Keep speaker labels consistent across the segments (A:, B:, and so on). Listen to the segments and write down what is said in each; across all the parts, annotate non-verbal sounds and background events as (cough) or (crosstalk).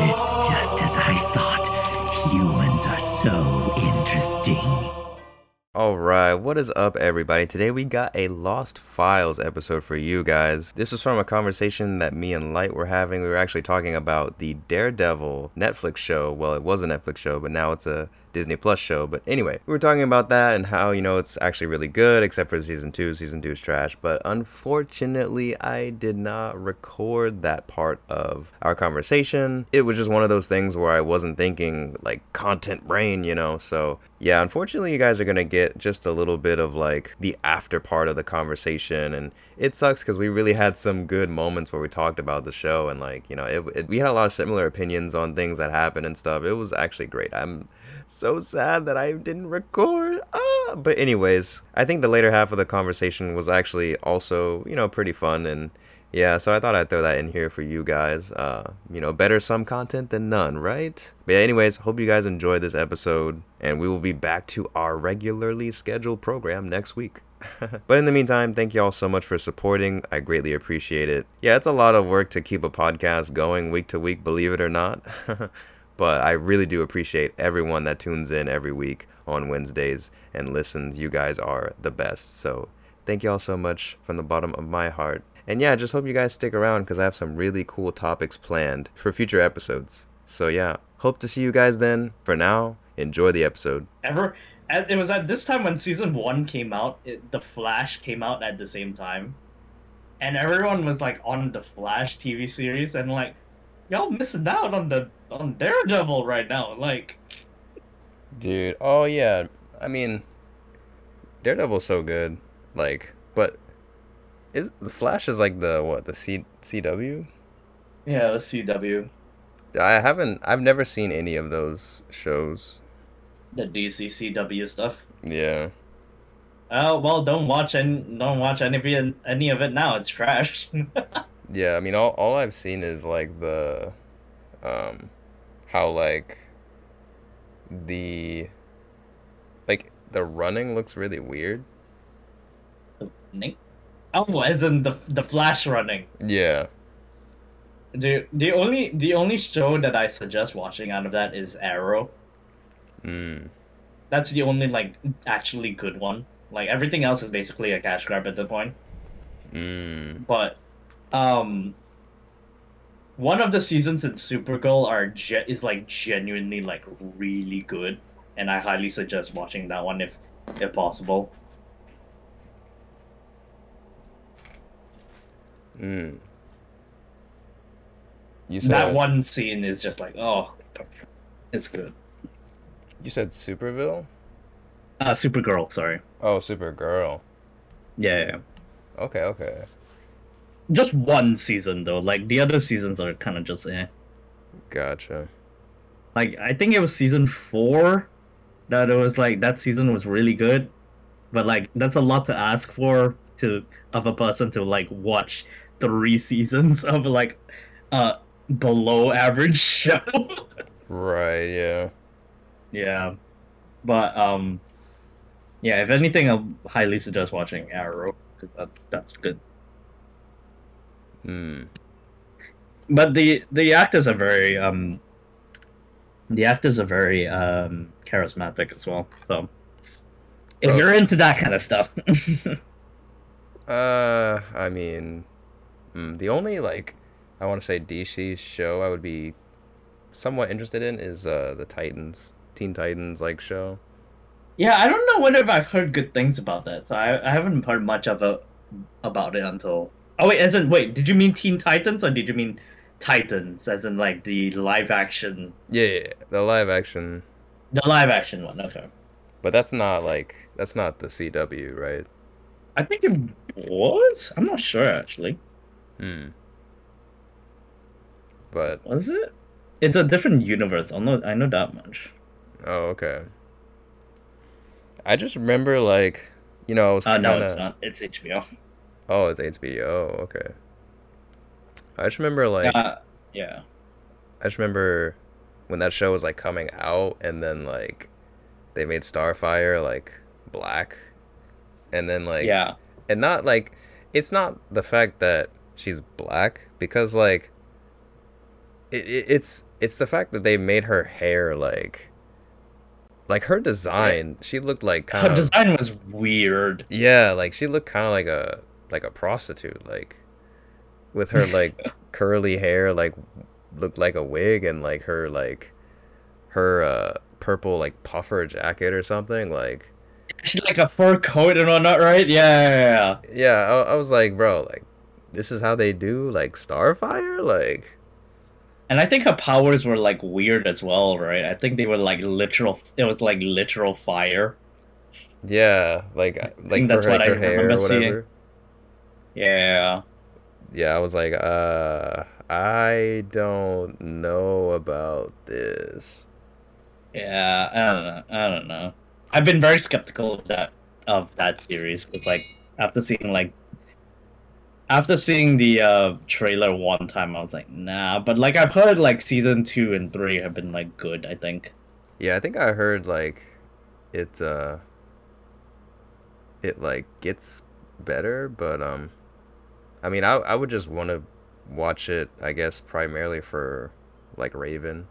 A: It's just as I thought. Humans are so interesting.
B: Alright, what is up, everybody? Today we got a Lost Files episode for you guys. This was from a conversation that me and Light were having. We were actually talking about the Daredevil Netflix show. Well, it was a Netflix show, but now it's a Disney Plus show. But anyway, we were talking about that and how, you know, it's actually really good, except for season two. Season two is trash. But unfortunately, I did not record that part of our conversation. It was just one of those things where I wasn't thinking like content brain, you know? So yeah, unfortunately, you guys are going to get just a little bit of like the after part of the conversation. And it sucks because we really had some good moments where we talked about the show and like, you know, it, it, we had a lot of similar opinions on things that happened and stuff. It was actually great. I'm so sad that I didn't record. Ah! But anyways, I think the later half of the conversation was actually also, you know, pretty fun and yeah, so I thought I'd throw that in here for you guys. Uh, you know, better some content than none, right? But yeah, anyways, hope you guys enjoyed this episode, and we will be back to our regularly scheduled program next week. (laughs) but in the meantime, thank you all so much for supporting. I greatly appreciate it. Yeah, it's a lot of work to keep a podcast going week to week, believe it or not. (laughs) but I really do appreciate everyone that tunes in every week on Wednesdays and listens. You guys are the best. So thank you all so much from the bottom of my heart. And yeah, just hope you guys stick around because I have some really cool topics planned for future episodes. So yeah, hope to see you guys then. For now, enjoy the episode.
C: Ever, it was at this time when season one came out. It, the Flash came out at the same time, and everyone was like on the Flash TV series, and like, y'all missing out on the on Daredevil right now. Like,
B: dude, oh yeah, I mean, Daredevil's so good. Like, but is the Flash is like the what the C CW?
C: Yeah, the CW.
B: I haven't. I've never seen any of those shows.
C: The DC CW stuff.
B: Yeah.
C: Oh well, don't watch and Don't watch any of it. Any of it now. It's trash. (laughs)
B: yeah, I mean, all all I've seen is like the, um, how like. The. Like the running looks really weird.
C: The running. Oh, as in the the Flash running.
B: Yeah.
C: The the only the only show that I suggest watching out of that is Arrow.
B: Mm.
C: That's the only like actually good one. Like everything else is basically a cash grab at the point.
B: Mm.
C: But, um, one of the seasons in Supergirl are ge- is like genuinely like really good, and I highly suggest watching that one if if possible.
B: Mm.
C: You said that one scene is just like, oh, it's. It's good.
B: You said Superville.
C: Uh, Supergirl. Sorry.
B: Oh, Supergirl.
C: Yeah, yeah.
B: Okay. Okay.
C: Just one season though. Like the other seasons are kind of just eh.
B: Gotcha.
C: Like I think it was season four that it was like that season was really good, but like that's a lot to ask for to of a person to like watch three (laughs) seasons of like a below average (laughs) show.
B: right, yeah.
C: Yeah. But um yeah, if anything I'll highly suggest watching Arrow cuz that that's good.
B: Hmm.
C: But the the actors are very um the actors are very um charismatic as well. So if Bro. you're into that kind of stuff. (laughs)
B: uh, I mean, Mm, the only like I want to say DC show I would be somewhat interested in is uh the Titans, Teen Titans like show.
C: Yeah, I don't know whether I've heard good things about that. So I, I haven't heard much of it about it until. Oh wait, as in wait, did you mean Teen Titans or did you mean Titans, as in like the live action?
B: Yeah, yeah, the live action.
C: The live action one, okay.
B: But that's not like that's not the CW, right?
C: I think it was. I'm not sure actually.
B: Hmm. But
C: was it? It's a different universe. I know. I know that much.
B: Oh, okay. I just remember like, you know,
C: uh, kinda... no, it's not. It's HBO.
B: Oh, it's HBO. Okay. I just remember like.
C: Uh, yeah.
B: I just remember when that show was like coming out, and then like, they made Starfire like black, and then like
C: yeah,
B: and not like, it's not the fact that she's black because like it, it, it's it's the fact that they made her hair like like her design. She looked like kind
C: Her
B: of
C: design was weird.
B: yeah, like she looked kind of like a like a prostitute, like with her like (laughs) curly hair, like looked like a wig, and like her like her uh purple like puffer jacket or something. Like
C: She like a fur coat and whatnot, right? Yeah, yeah, yeah.
B: yeah, I, I was like, bro, like this is how they do like Starfire, like.
C: And I think her powers were like weird as well, right? I think they were like literal. It was like literal fire.
B: Yeah, like like
C: that's
B: like,
C: what I
B: her hair or
C: remember seeing. Yeah.
B: Yeah, I was like, uh, I don't know about this.
C: Yeah, I don't know. I don't know. I've been very skeptical of that of that series because, like, after seeing like after seeing the uh trailer one time, I was like, nah. But like, I've heard like season two and three have been like good. I think.
B: Yeah, I think I heard like it uh it like gets better, but um I mean, I I would just want to watch it, I guess primarily for like Raven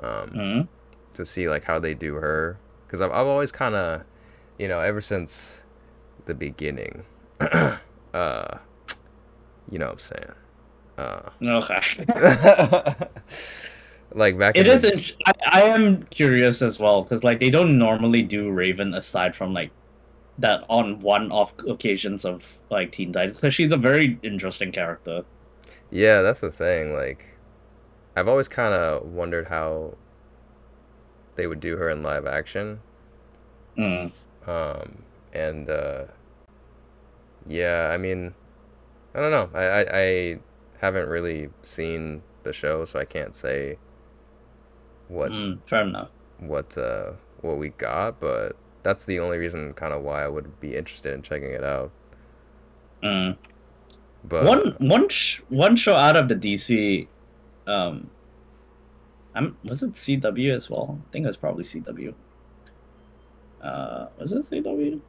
B: um
C: Mhm.
B: to see like how they do her cuz I've I've always kind of you know, ever since the beginning (clears throat) uh you know what I'm saying. Uh
C: Okay. (laughs)
B: like back
C: It is.
B: the,
C: int- I, I am curious as well because like they don't normally do Raven aside from like that on one-off occasions of like Teen Titans because she's a very interesting character.
B: Yeah, that's the thing. Like, I've always kind of wondered how they would do her in live action.
C: Mm.
B: Um, and uh, yeah, I mean, I don't know. I, I I haven't really seen the show, so I can't say what
C: Mm, fair enough.
B: what uh what we got. But that's the only reason, kind of, why I would be interested in checking it out.
C: Mm.
B: But
C: one one sh- one show out of the DC, um, I'm was it CW as well? I think it was probably CW. Uh, was it CW?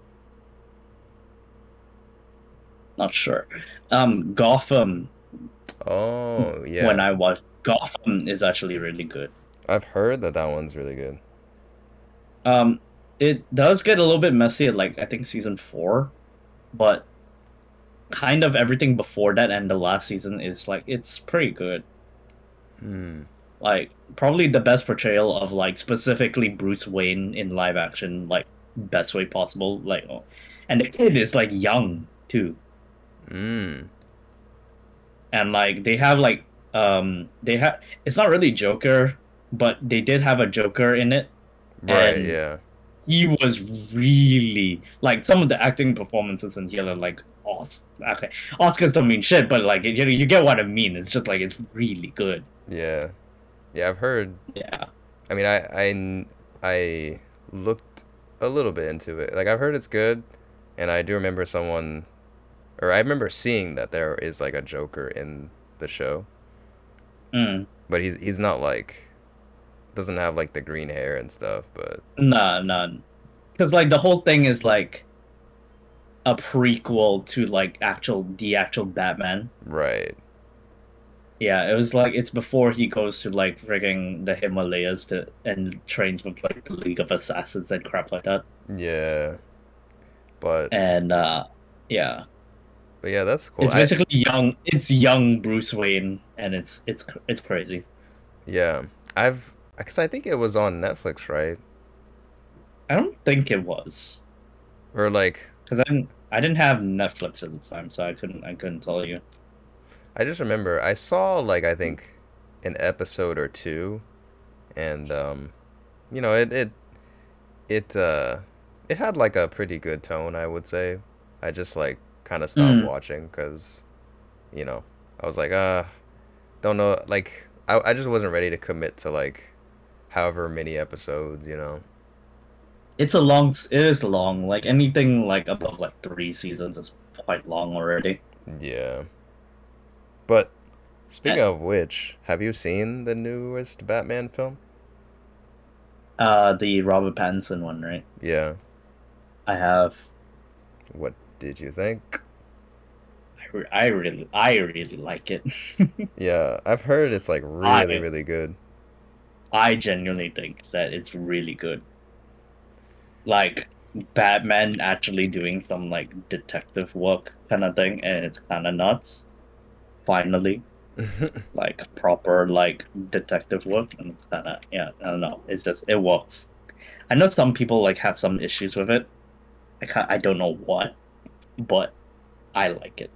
C: Not sure. Um, Gotham.
B: oh yeah,
C: When I watched Gotham is actually really good.
B: I've heard that that one's really good.
C: Um, it does get a little bit messy at like I think season four, but kind of everything before that and the last season is like it's pretty good.
B: Hmm.
C: like probably the best portrayal of like specifically Bruce Wayne in live action, like best way possible. Like, oh, and the kid is like young too,
B: Hmm.
C: and like they have like um they have it's not really Joker, but they did have a Joker in it.
B: Right.
C: And-
B: yeah.
C: He was really like some of the acting performances in here are like awesome. Okay, Oscars don't mean shit, but like you know you get what I mean. It's just like it's really good.
B: Yeah. Yeah, I've heard.
C: Yeah.
B: I mean, I I looked a little bit into it. Like, I've heard it's good, and I do remember someone, or I remember seeing that there is like a Joker in the show,
C: Mm.
B: but he's he's not like, doesn't have like the green hair and stuff. But
C: Nah, none. Because like the whole thing is like a prequel to like actual the actual Batman.
B: right.
C: Yeah, it was like it's before he goes to like frigging the Himalayas to and trains with like the League of Assassins and crap like that.
B: Yeah. But
C: And uh yeah,
B: but yeah, that's cool.
C: it's
B: I-
C: basically young. It's young Bruce Wayne, and it's it's it's crazy.
B: yeah, I've because I think it was on Netflix, right?
C: I don't think it was
B: Or like
C: because I didn't I didn't have Netflix at the time, so I couldn't I couldn't tell you.
B: I just remember I saw like I think an episode or two, and um, you know it it it uh it had like a pretty good tone I would say. I just like kind of stopped
C: Mm.
B: watching because, you know, I was like uh, don't know like I I just wasn't ready to commit to like however many episodes you know.
C: It's a long. It is long. Like anything like above like three seasons is quite long already.
B: Yeah. But speaking
C: Uh,
B: of which, have you seen the newest Batman film?
C: Uh, the Robert Pattinson one, right?
B: Yeah.
C: I have.
B: What did you think?
C: I I really I really like it. (laughs)
B: Yeah, I've heard it's like
C: I-
B: really, really good.
C: I genuinely think that it's really good. Like Batman actually doing some like detective work kind of thing, and it's kind of nuts. Finally, (laughs) like proper like detective work, and it's kind of yeah. I don't know. It's just it works. I know some people like have some issues with it. I can't, I don't know what, but I like it.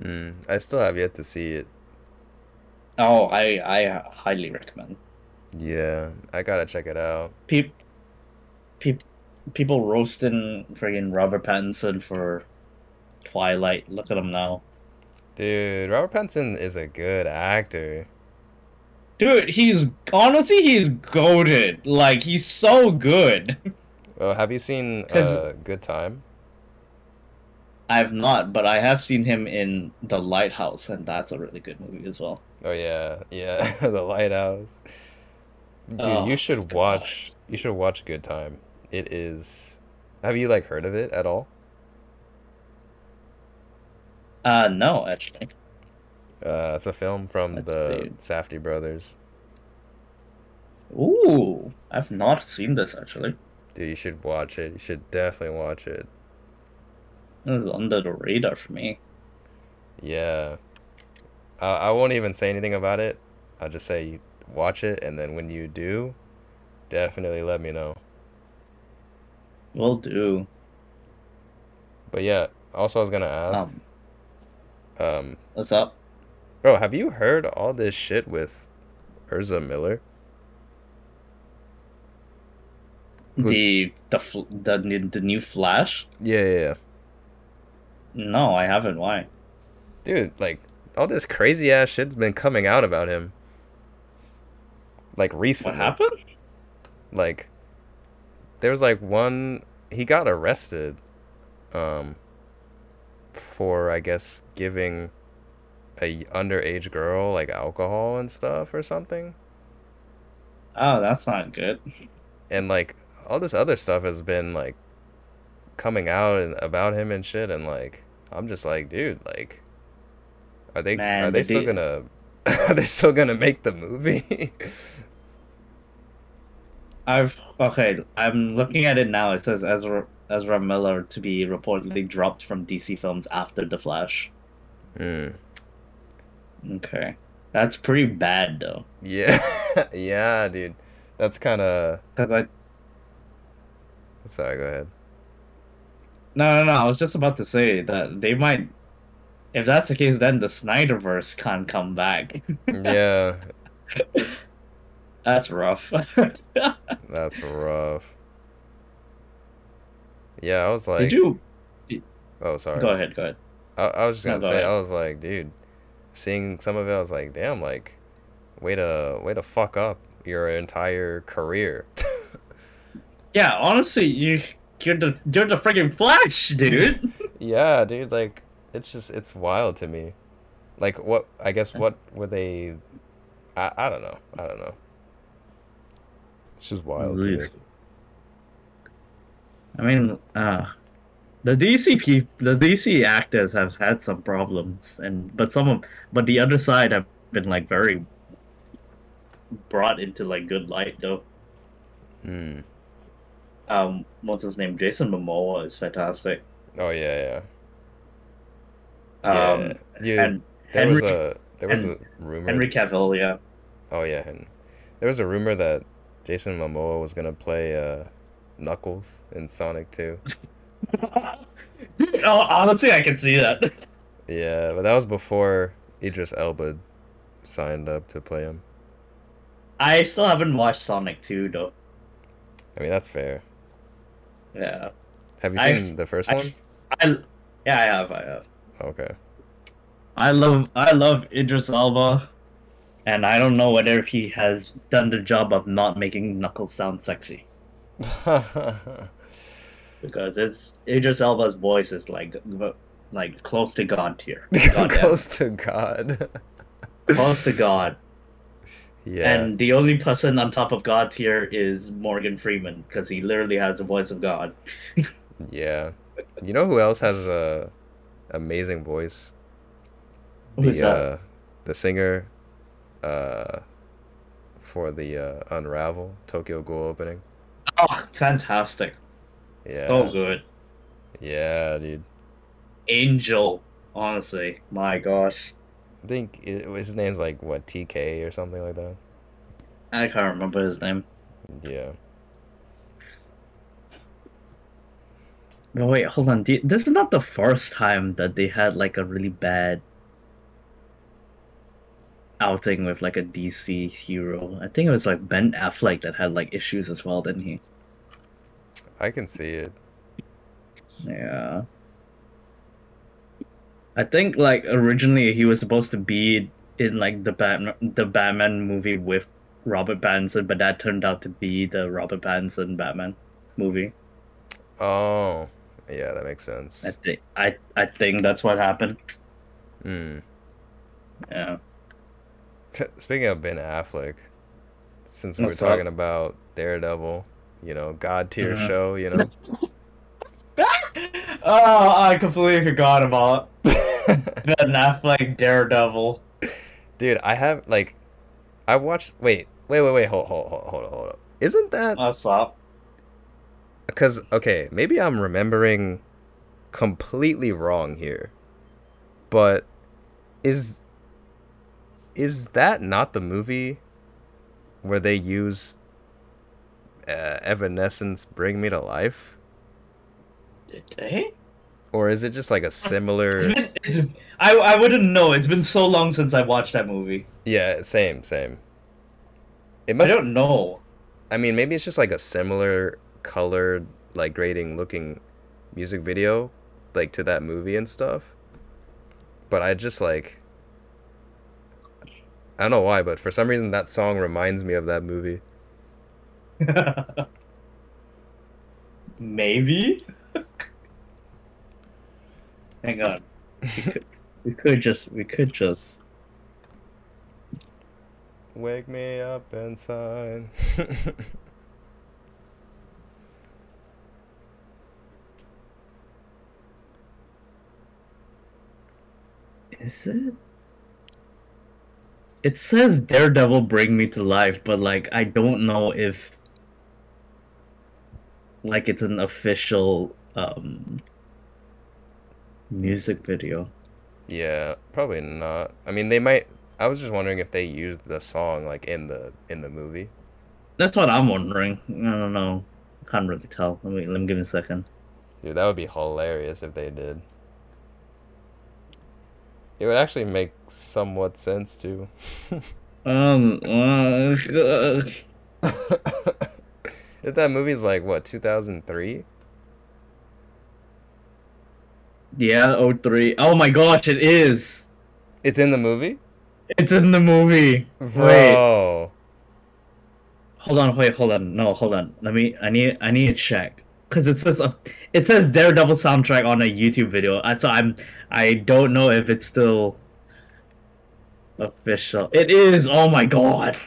B: mm, I still have yet to see it.
C: Oh, I I highly recommend.
B: Yeah, I gotta check it out.
C: Peop, peop, people roasting friggin' Robert Pattinson for Twilight. Look at him now,
B: Dude, Robert Pattinson is a good actor.
C: dude. He's honestly he's goaded. Like he's so good.
B: Oh, have you seen uh, Good Time?
C: I've not, but I have seen him in The Lighthouse, and that's a really good movie as well.
B: Oh yeah, yeah, (laughs) The Lighthouse. Dude,
C: Oh,
B: you should
C: God.
B: watch. You should watch Good Time. It is. Have you like heard of it at all?
C: Uh, no, actually.
B: Uh, it's a film from
C: Let's
B: the
C: see.
B: Safdie brothers.
C: Ooh, I've not seen this actually.
B: Dude, you should watch it. You should definitely watch it.
C: This is under the radar for me.
B: Yeah. I I won't even say anything about it. I'll just say watch it, and then when you do, definitely let me know.
C: We'll do.
B: But yeah, also I was gonna ask,
C: Um,
B: um,
C: what's up?
B: bro, have you heard all this shit with Ezra Miller? Who-
C: The the the the new Flash?
B: Yeah, yeah, yeah.
C: No, I haven't. Why?
B: Dude, like all this crazy ass shit's been coming out about him. Like
C: What happened?
B: Like there was like one he got arrested um for I guess giving a underage girl like alcohol and stuff or something.
C: Oh, that's not good.
B: And like all this other stuff has been like coming out and about him and shit and like I'm just like, dude, like are they
C: Man,
B: are they
C: the
B: still gonna (laughs) are they still gonna make the movie? (laughs)
C: I've okay. I'm looking at it now. It says Ezra Ezra Miller to be reportedly dropped from DC Films after The Flash.
B: Hmm.
C: Okay, that's pretty bad though.
B: Yeah. (laughs) yeah, dude. That's kind of
C: Cause I
B: Sorry, go ahead.
C: no no no. I was just about to say that they might. If that's the case, then the Snyderverse can't come back. (laughs)
B: Yeah,
C: that's rough. (laughs)
B: that's rough. Yeah, I was like,
C: Did you
B: oh, sorry.
C: go ahead? Go ahead.
B: I, I was just gonna
C: go
B: say,
C: ahead.
B: I was like, dude, seeing some of it, I was like, damn, like, way to, way to fuck up your entire career. (laughs)
C: Yeah, honestly, you you're the you're the freaking Flash, dude. (laughs)
B: yeah, dude, like, it's just, it's wild to me. Like, what, I guess, what were they, I, I don't know, I don't know. It's just wild to me.
C: Really? I mean, uh, the DC the DC actors have had some problems, and but some of but the other side have been like very brought into like good light though.
B: Hmm.
C: Um, what's his name? Jason Momoa is fantastic.
B: Oh, yeah, yeah.
C: Um,
B: yeah, yeah.
C: and
B: there was a, there was
C: Hen-
B: a rumor.
C: Henry Cavill, yeah.
B: Oh yeah, and there was a rumor that Jason Momoa was gonna play uh, Knuckles in Sonic 2.
C: Dude, (laughs) oh, honestly, I can see that.
B: Yeah, but that was before Idris Elba signed up to play him.
C: I still haven't watched Sonic 2 though.
B: I mean, that's fair.
C: Yeah.
B: Have you
C: I-
B: seen the first
C: I-
B: one?
C: I yeah, I have, I have.
B: Okay.
C: I love I love Idris Elba, and I don't know whether he has done the job of not making Knuckles sound sexy (laughs) because it's Idris Elba's voice is like like close to God tier, (laughs)
B: Close to God.
C: close to God,
B: yeah.
C: and the only person on top of God tier is Morgan Freeman because he literally has the voice of God. (laughs)
B: Yeah. You know who else has a amazing voice.
C: Who is
B: the
C: that?
B: uh, the singer, uh, for the uh, Unravel Tokyo Ghoul opening.
C: Oh, fantastic!
B: Yeah.
C: So good.
B: Yeah, dude.
C: Angel, honestly, my gosh,
B: I think it, his name's like what TK or something like that.
C: I can't remember his name.
B: Yeah.
C: No, wait, hold on. This is not the first time that they had like a really bad outing with like a DC hero. I think it was like Ben Affleck that had like issues as well, didn't he?
B: I can see it.
C: Yeah. I think like originally he was supposed to be in like the Batman the Batman movie with Robert Pattinson, but that turned out to be the Robert Pattinson Batman movie.
B: Oh, yeah, that makes sense.
C: I think I I think that's what happened.
B: Hmm.
C: Yeah.
B: Speaking of Ben Affleck, since we
C: What's
B: were
C: up?
B: talking about Daredevil, you know, God tier
C: Mhm.
B: show, you know. (laughs)
C: oh, I completely forgot about Ben Affleck Daredevil.
B: Dude, I have like, I watched. Wait, wait, wait, wait. Hold, hold, hold, hold, hold up. Isn't that
C: What's up?
B: because okay? Maybe I'm remembering completely wrong here, but is is that not the movie where they use uh, Evanescence "Bring Me to Life"?
C: Did they?
B: Or is it just like a similar?
C: It's been, it's, I I wouldn't know. It's been so long since I watched that movie.
B: Yeah, same, same. It must.
C: I don't know.
B: I mean, maybe it's just like a similar colored, like grading looking music video, like to that movie and stuff. But I just like. I don't know why, but for some reason that song reminds me of that movie.
C: Maybe. Hang on. We could, we could just we could just
B: Wake me up inside. (laughs)
C: Is it? It says Daredevil bring me to life, but like I don't know if like it's an official um music video.
B: yeah, probably not. I mean, they might. I was just wondering if they used the song like in the in the movie.
C: That's what I'm wondering. I don't know. Can't really tell. Let me let me give me a second.
B: Dude, that would be hilarious if they did. It would actually make somewhat sense to. (laughs)
C: Um uh, (laughs)
B: if that movie's like what, 2003?
C: yeah, 03. Oh my gosh, it is.
B: It's in the movie?
C: It's in the movie. Wait.
B: Bro.
C: Hold on, wait, hold on. No, hold on. Let me. I need. I need to check because it says uh, it says Daredevil soundtrack on a YouTube video. I so I'm. I don't know if it's still official. It is. Oh my god.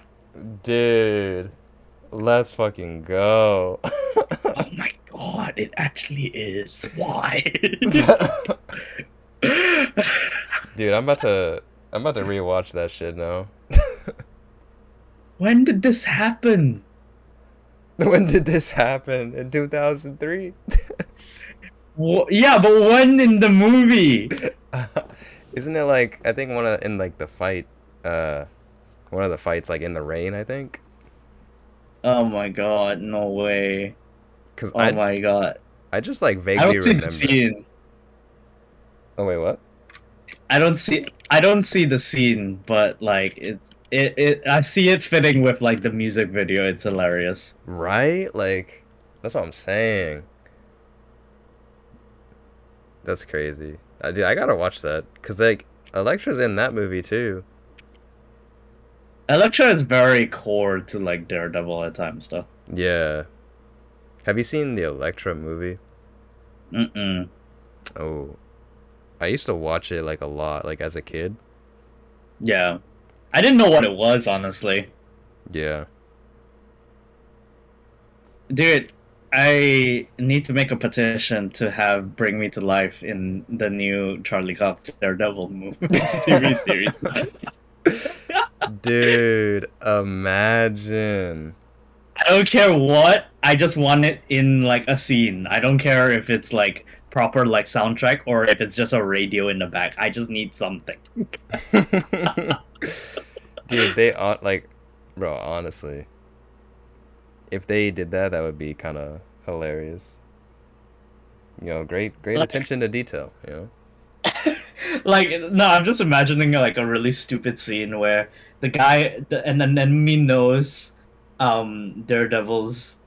B: Dude. Let's fucking go.
C: Oh my god. It actually is. Why? (laughs)
B: Dude, I'm about to I'm about to rewatch that shit now. (laughs)
C: when did this happen? (laughs)
B: when did this happen? In 2003?
C: Wh- yeah, but when in the movie? (laughs)
B: Isn't it like I think one of in like the fight uh one of the fights like in the rain, I think?
C: Oh my god. No way.
B: Cuz
C: Oh
B: I
C: my god.
B: I just like
C: I
B: vaguely
C: don't see the
B: remember.
C: scene.
B: Oh wait, what?
C: I don't see I don't see the scene, but like it it, it I see it fitting with like the music video. It's hilarious.
B: Right? Like that's what I'm saying. That's crazy. I dude, I gotta watch that because like Elektra's in that movie too.
C: Elektra is very core to like Daredevil at times though.
B: Yeah. Have you seen the Elektra movie?
C: Mm-mm.
B: Oh, I used to watch it like a lot, like as a kid.
C: Yeah. I didn't know what it was, honestly.
B: Yeah.
C: Dude, I need to make a petition to have Bring Me to Life in the new Charlie Cox Daredevil movie (laughs) TV series.
B: Dude, imagine.
C: I don't care what. I just want it in like a scene. I don't care if it's like proper like soundtrack or if it's just a radio in the back. I just need something. (laughs) (laughs)
B: Dude, they are like, bro. Honestly, if they did that, that would be kind of hilarious. You know, great, great
C: Like-
B: attention to detail. You know. (laughs)
C: like no, I'm just imagining like a really stupid scene where the guy the, and an enemy knows um Daredevil's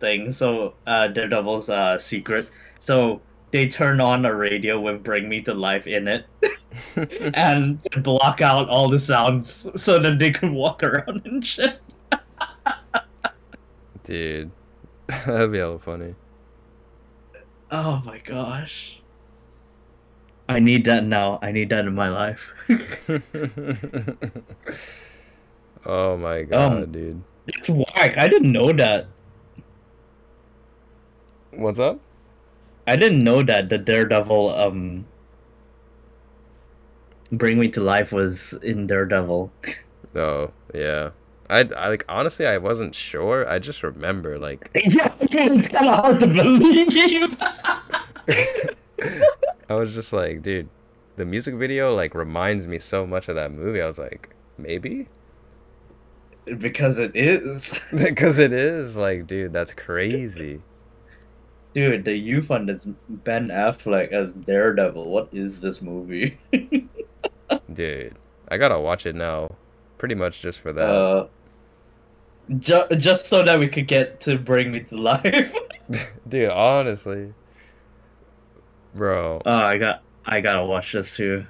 C: thing, so uh Daredevil's uh secret. So they turn on a radio with "Bring Me to Life" in it (laughs) and block out all the sounds so that they could walk around and shit.
B: Dude, (laughs) that'd be hella funny.
C: Oh my gosh. I need that now. I need that in my life. (laughs)
B: oh my god,
C: Um,
B: dude.
C: it's whack. I didn't know that.
B: What's up?
C: I didn't know that the Daredevil um Bring Me to Life was in Daredevil. (laughs)
B: Oh, yeah. I, I like honestly, I wasn't sure. I just remember like (laughs)
C: yeah, it's kind of hard to believe. (laughs)
B: I was just like, dude, the music video like reminds me so much of that movie. I was like, maybe
C: because it is.
B: because it is like, dude, that's crazy.
C: Dude, the U Fund is Ben Affleck as Daredevil. What is this movie? (laughs)
B: Dude, I gotta watch it now. Pretty much just for that.
C: uh, ju- just so that we could get to Bring Me to Life. (laughs) (laughs)
B: dude, honestly, bro,
C: oh, I got, I gotta watch this too.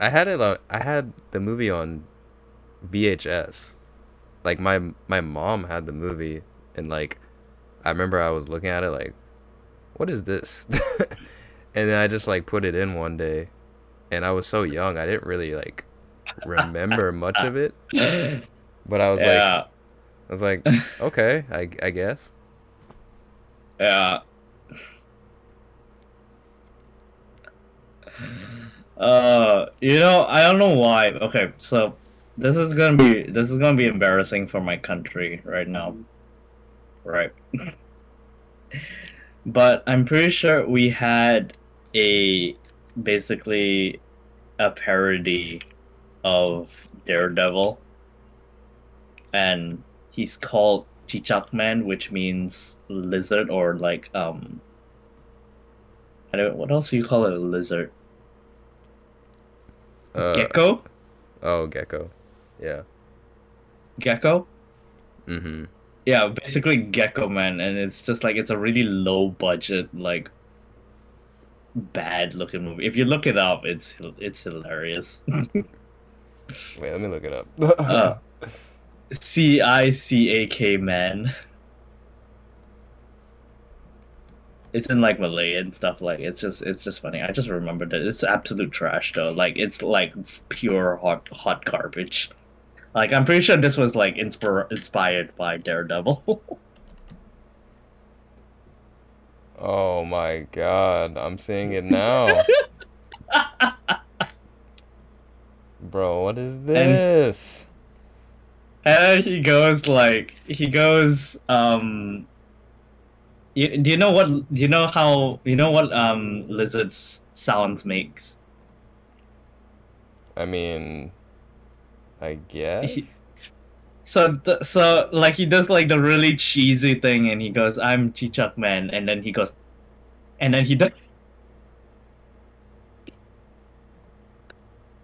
B: I had it on. I had the movie on VHS. Like my my mom had the movie, and like, I remember I was looking at it like, what is this? (laughs) and then I just like put it in one day, and I was so young, I didn't really like remember much of it. But I was like, I was like, (laughs) okay, I I guess.
C: yeah. Uh, you know, I don't know why. Okay, so this is gonna be this is gonna be embarrassing for my country right now, right? (laughs) but I'm pretty sure we had a basically a parody of Daredevil, and he's called Cicakman, which means lizard or like um. I don't. What else do you call it? A lizard?
B: Uh,
C: Gecko?
B: Oh, gecko. Yeah.
C: Gecko?
B: Mm-hmm.
C: Yeah, basically Gecko Man, and it's just like it's a really low budget, like bad looking movie. If you look it up, it's it's hilarious. (laughs)
B: Wait, let me look it up.
C: Uh. C I C A K Man. It's in like Malay and stuff. Like it's just it's just funny. I just remembered it. It's absolute trash though. Like it's like pure hot hot garbage. Like I'm pretty sure this was like inspir- inspired by Daredevil. (laughs)
B: oh my god, I'm seeing it now. (laughs) Bro, what is this?
C: And he goes like he goes um you, do you know what do you know how you know what um lizards sounds makes?
B: I mean, I guess.
C: So so like he does like the really cheesy thing and he goes I'm Cicak man and then he goes and then he does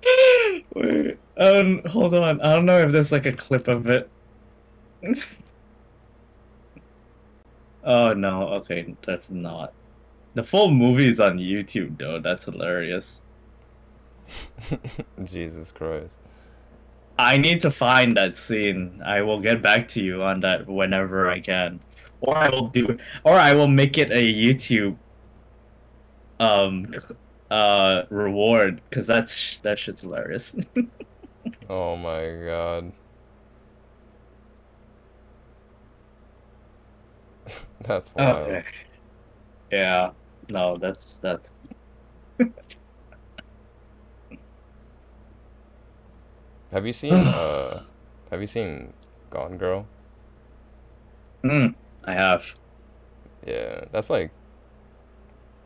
C: (laughs) Wait, um hold on. I don't know if there's like a clip of it. (laughs) oh no, okay, that's not. The full movie is on YouTube though, that's hilarious. (laughs)
B: Jesus Christ.
C: I need to find that scene. I will get back to you on that whenever I can. Or I will do or I will make it a YouTube um uh reward cuz that's that shit's hilarious. (laughs)
B: Oh my god. (laughs) That's wild.
C: Okay. Yeah. No, that's that's. (laughs)
B: Have you (sighs) seen uh have you seen Gone Girl?
C: Mm, I have.
B: Yeah, that's like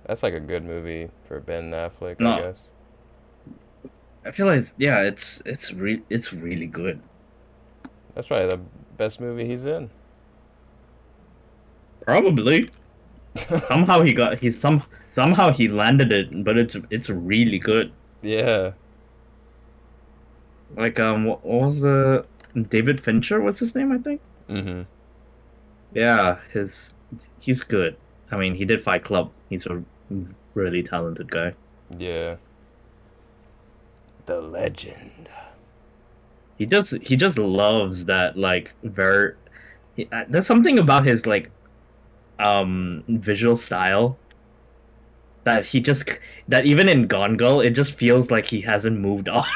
B: that's like a good movie for Ben Affleck,
C: No.
B: I guess.
C: I feel like it's, yeah, it's it's re- it's really good.
B: That's probably the best movie he's in.
C: Probably. (laughs) somehow he got he some somehow he landed it, but it's it's really good.
B: yeah.
C: Like um, what, was the David Fincher? What's his name? I think.
B: Mm-hmm.
C: Yeah, his he's good. I mean, he did Fight Club. He's a really talented guy.
B: Yeah. The legend.
C: He just he just loves that like very. He, uh, there's something about his like, um, visual style. That he just that even in Gone Girl, it just feels like he hasn't moved (laughs) on.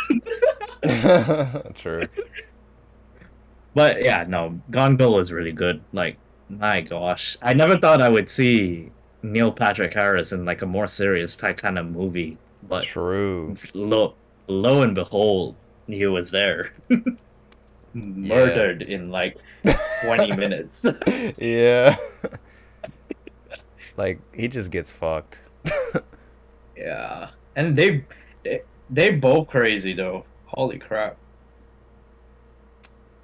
B: True. (laughs)
C: But yeah, no, Gone Girl is really good. Like, my gosh, I never thought I would see Neil Patrick Harris in like a more serious type kind of movie. But
B: True.
C: lo, lo and behold, he was there, (laughs) murdered in like twenty (laughs) minutes.
B: yeah. like he just gets fucked.
C: yeah, and they, they they both crazy though. Holy crap!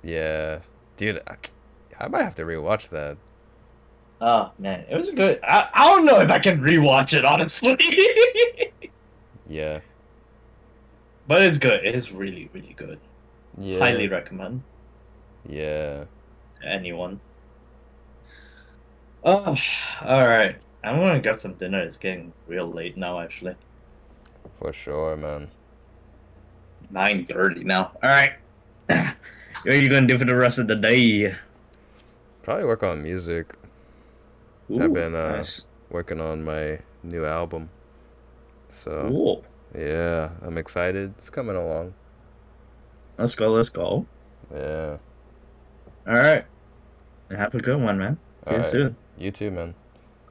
B: yeah. Dude, I, I might have to rewatch that.
C: Oh man, it was good. I, I don't know if I can rewatch it honestly. (laughs)
B: Yeah.
C: But it's good. It's really, really good.
B: Yeah.
C: Highly recommend
B: Yeah.
C: to anyone. Oh, all right. I'm gonna get some dinner. It's getting real late now. Actually,
B: For sure, man.
C: Nine thirty now. All right. (clears throat) what are you gonna do for the rest of the day?
B: Probably work on music.
C: Ooh,
B: I've been, uh,
C: nice.
B: Working on my new album. So
C: Cool.
B: yeah, I'm excited. It's coming along.
C: Let's go. Let's go.
B: Yeah.
C: All right. Have a good one, man. See you
B: Alright.
C: soon.
B: You too, man.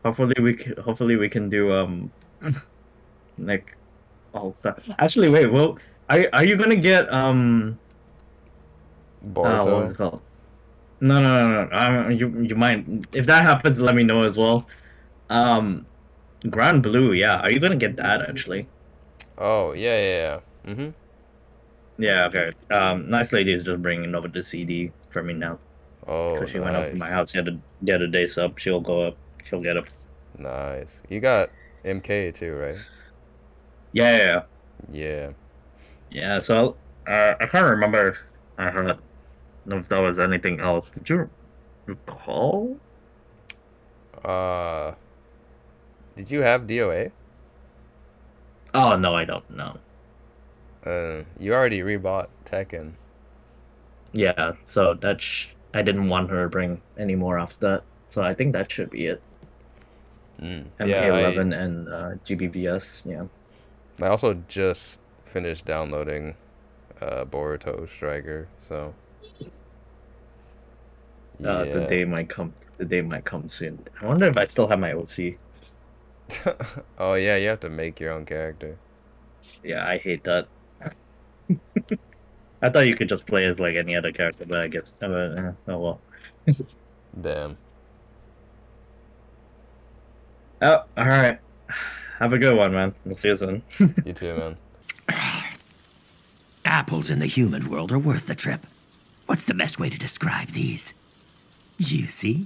C: Hopefully we can, hopefully we can do um (clears throat) like all stuff. Actually, wait. Well, are are you gonna get um? Uh, what was it called? No, no, no, no. Um, you you might if that happens, let me know as well. Um, Granblue. Yeah, are you gonna get that actually?
B: Oh yeah, yeah, yeah. Mhm.
C: Yeah. Okay. Um, nice lady is just bringing over the CD for me now
B: Oh,
C: because she went up to my house the other the other day. So she'll go up. She'll get up.
B: Nice. You got MK too, right?
C: Yeah, yeah, yeah.
B: Yeah.
C: Yeah, so uh, I can't remember if I heard if there was anything else. Did you recall?
B: Uh, did you have DOA?
C: Oh no, I don't know.
B: Uh, you already rebought Tekken.
C: Yeah, so that sh- I didn't want her to bring any more after that. So I think that should be it.
B: Mm. Yeah, I,
C: MK11 and uh, GBVS. Yeah.
B: I also just finished downloading uh, Boruto Striker, so.
C: Uh, The day might come. The day might come soon. I wonder if I still have my OC. (laughs)
B: oh yeah, you have to make your own character.
C: Yeah, I hate that. (laughs) I thought you could just play as like any other character, but I guess. Uh, uh, oh well. (laughs)
B: Damn.
C: Oh, all right. Have a good one, man. We'll see you soon.
B: You too, man.
A: Apples in the human world are worth the trip. What's the best way to describe these? Juicy?